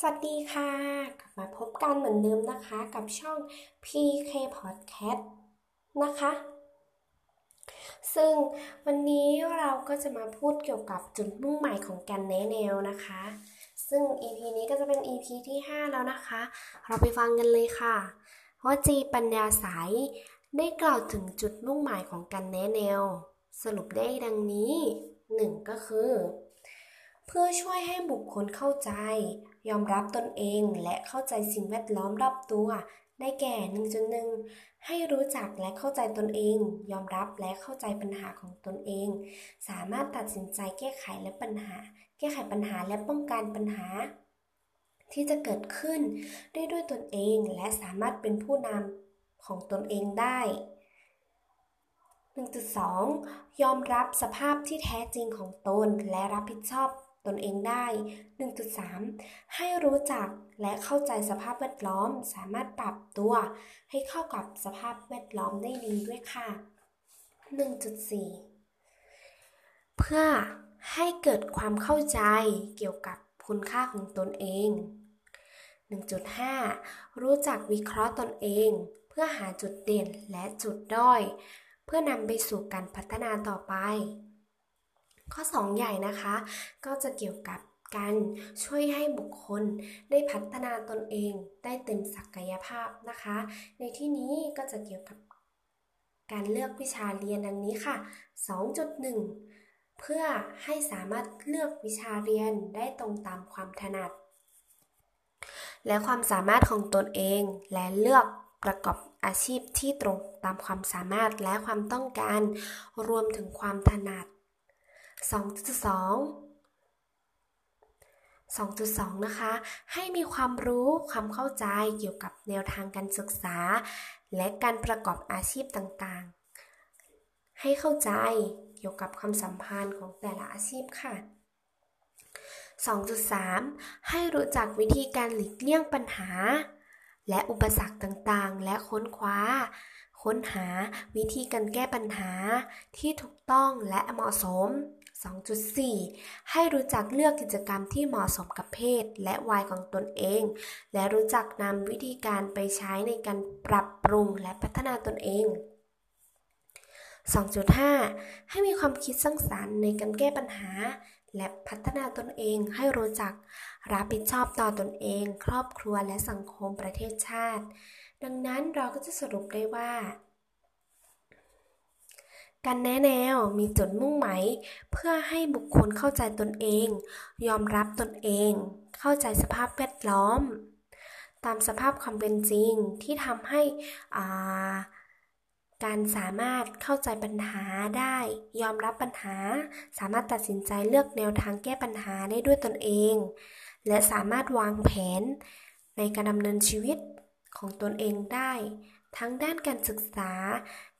สวัสดีค่ะกลับมาพบกันเหมือนเดิมนะคะ กับช่อง PK Podcast นะคะ ซึ่งวันนี้เราก็จะมาพูดเกี่ยวกับจุดมุ่งหมายของการแนะแนวนะคะ ซึ่ง EP นี้ก็จะเป็น EP ที่ 5 แล้วนะคะ เราไปฟังกันเลยค่ะว่าจีปัญญาสายได้กล่าวถึงจุดมุ่งหมายของการแนะแนว สรุปได้ดังนี้ 1 ก็คือ เพื่อช่วยให้บุคคลเข้าใจ ยอมรับตนเองและเข้าใจสิ่งแวดล้อมรอบตัว ได้แก่ 1.1 ให้รู้จักและเข้าใจตนเอง ยอมรับและเข้าใจปัญหาของตนเอง สามารถตัดสินใจแก้ไขและปัญหา แก้ไขปัญหาและป้องกันปัญหา ที่จะเกิดขึ้นได้ด้วยตนเองและสามารถเป็นผู้นำของตนเองได้ 1.2 ยอมรับสภาพที่แท้จริงของตนและรับผิดชอบ ตนเองได้ 1.3 ให้รู้จักและเข้าใจสภาพแวดล้อม สามารถปรับตัว ให้เข้ากับสภาพแวดล้อมได้ดีด้วยค่ะ 1.4 เพื่อให้เกิดความเข้าใจเกี่ยวกับคุณค่าของตนเอง 1.5 รู้จักวิเคราะห์ตนเอง เพื่อหาจุดเด่นและจุดด้อย เพื่อนำไปสู่การพัฒนาต่อไป ข้อ 2 ใหญ่นะคะ ก็จะเกี่ยวกับการช่วยให้บุคคลได้พัฒนาตนเองได้เต็มศักยภาพนะคะ ในที่นี้ก็จะเกี่ยวกับการเลือกวิชาเรียนดังนี้ค่ะ 2.1 เพื่อให้สามารถเลือกวิชาเรียนได้ตรงตามความถนัด และความสามารถของตนเองและเลือกประกอบอาชีพที่ตรงตามความสามารถและความต้องการ รวมถึงความถนัด 2.2 2.2 นะคะ ให้มีความรู้ความเข้าใจเกี่ยวกับแนวทางการศึกษา และการประกอบอาชีพต่างๆ ให้เข้าใจเกี่ยวกับความสัมพันธ์ของแต่ละอาชีพค่ะ 2.3 ให้รู้จักวิธีการหลีกเลี่ยงปัญหา และอุปสรรคต่างๆ และค้นคว้า ค้นหาวิธีการแก้ปัญหาที่ถูกต้องและเหมาะสม 2.4 ให้รู้จักเลือกกิจกรรมที่เหมาะสมกับเพศ และวัยของตนเอง และรู้จักนำวิธีการไปใช้ในการปรับปรุงและพัฒนาตนเอง 2.5 ให้มีความคิดสร้างสรรค์ในการแก้ปัญหา และพัฒนาตนเองให้รู้จักรับผิดชอบต่อตนเอง ครอบครัวและสังคมประเทศชาติ ดังนั้นเราก็จะสรุปได้ว่า การแนะแนวมีจุดมุ่งหมายเพื่อให้บุคคลเข้าใจตนเอง ยอมรับตนเอง เข้าใจสภาพแวดล้อม ตามสภาพความเป็นจริงที่ทำให้การสามารถเข้าใจปัญหาได้ ยอมรับปัญหา สามารถตัดสินใจเลือกแนวทางแก้ปัญหาได้ด้วยตนเอง และสามารถวางแผนในการดำเนินชีวิต ของตนเองได้ ทั้งด้านการศึกษา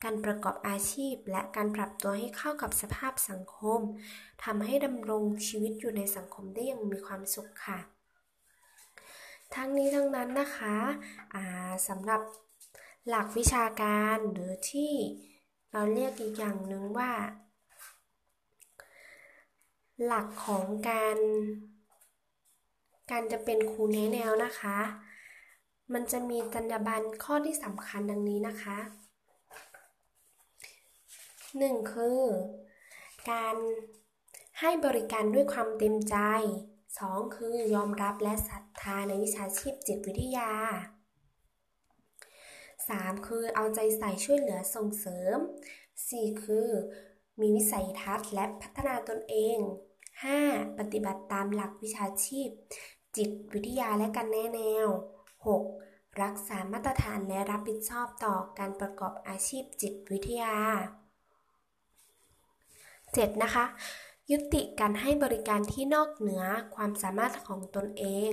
การประกอบอาชีพ และการปรับตัวให้เข้ากับสภาพสังคมทำให้ดำรงชีวิตอยู่ในสังคมได้อย่างมีความสุขค่ะ ทั้งนี้ทั้งนั้นนะคะสำหรับหลักวิชาการหรือที่เราเรียกอีกอย่างหนึ่งว่า หลักของการ การจะเป็นครูแนะแนวนะคะ มันจะมีจรรยาบรรณข้อที่สำคัญดังนี้นะคะ 1. คือ การให้บริการด้วยความเต็มใจ 2. คือยอมรับและศรัทธาในวิชาชีพจิตวิทยา 3. คือเอาใจใส่ช่วยเหลือส่งเสริม 4. คือมีวิสัยทัศน์และพัฒนาตนเอง 5. ปฏิบัติตามหลักวิชาชีพ จิตวิทยาและการแนะแนว 6. รักษามาตรฐานและรับผิดชอบต่อการประกอบอาชีพจิตวิทยา 7. นะคะ ยุติการให้บริการที่นอกเหนือความสามารถของตนเอง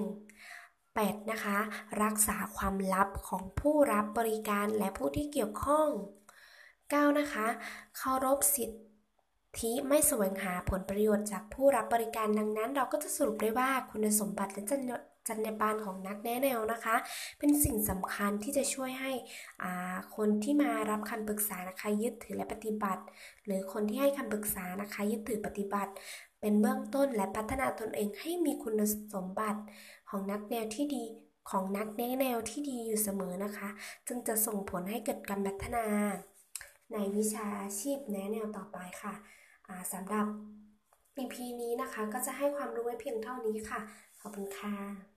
8. นะคะ รักษาความลับของผู้รับบริการและผู้ที่เกี่ยวข้อง 9. นะคะเคารพสิทธิไม่แสวงหาผลประโยชน์จากผู้รับบริการดังนั้น เราก็จะสรุปได้ว่าคุณสมบัติและจ จรรยาบรรณของนักแนะแนวนะคะ เป็นสิ่งสำคัญที่จะช่วยให้คนที่มารับคำปรึกษานะคะยึดถือและปฏิบัติ หรือคนที่ให้คำปรึกษานะคะยึดถือปฏิบัติ เป็นเบื้องต้นและพัฒนาตนเองให้มีคุณสมบัติของนักแนวที่ดีของนักแนแนวที่ดีอยู่เสมอนะคะ จึงจะส่งผลให้เกิดการพัฒนา ในวิชาชีพแนแนวต่อไปค่ะสำหรับ EP นี้นะคะก็จะให้ความรู้ไว้เพียงเท่านี้ค่ะ ขอบคุณค่ะ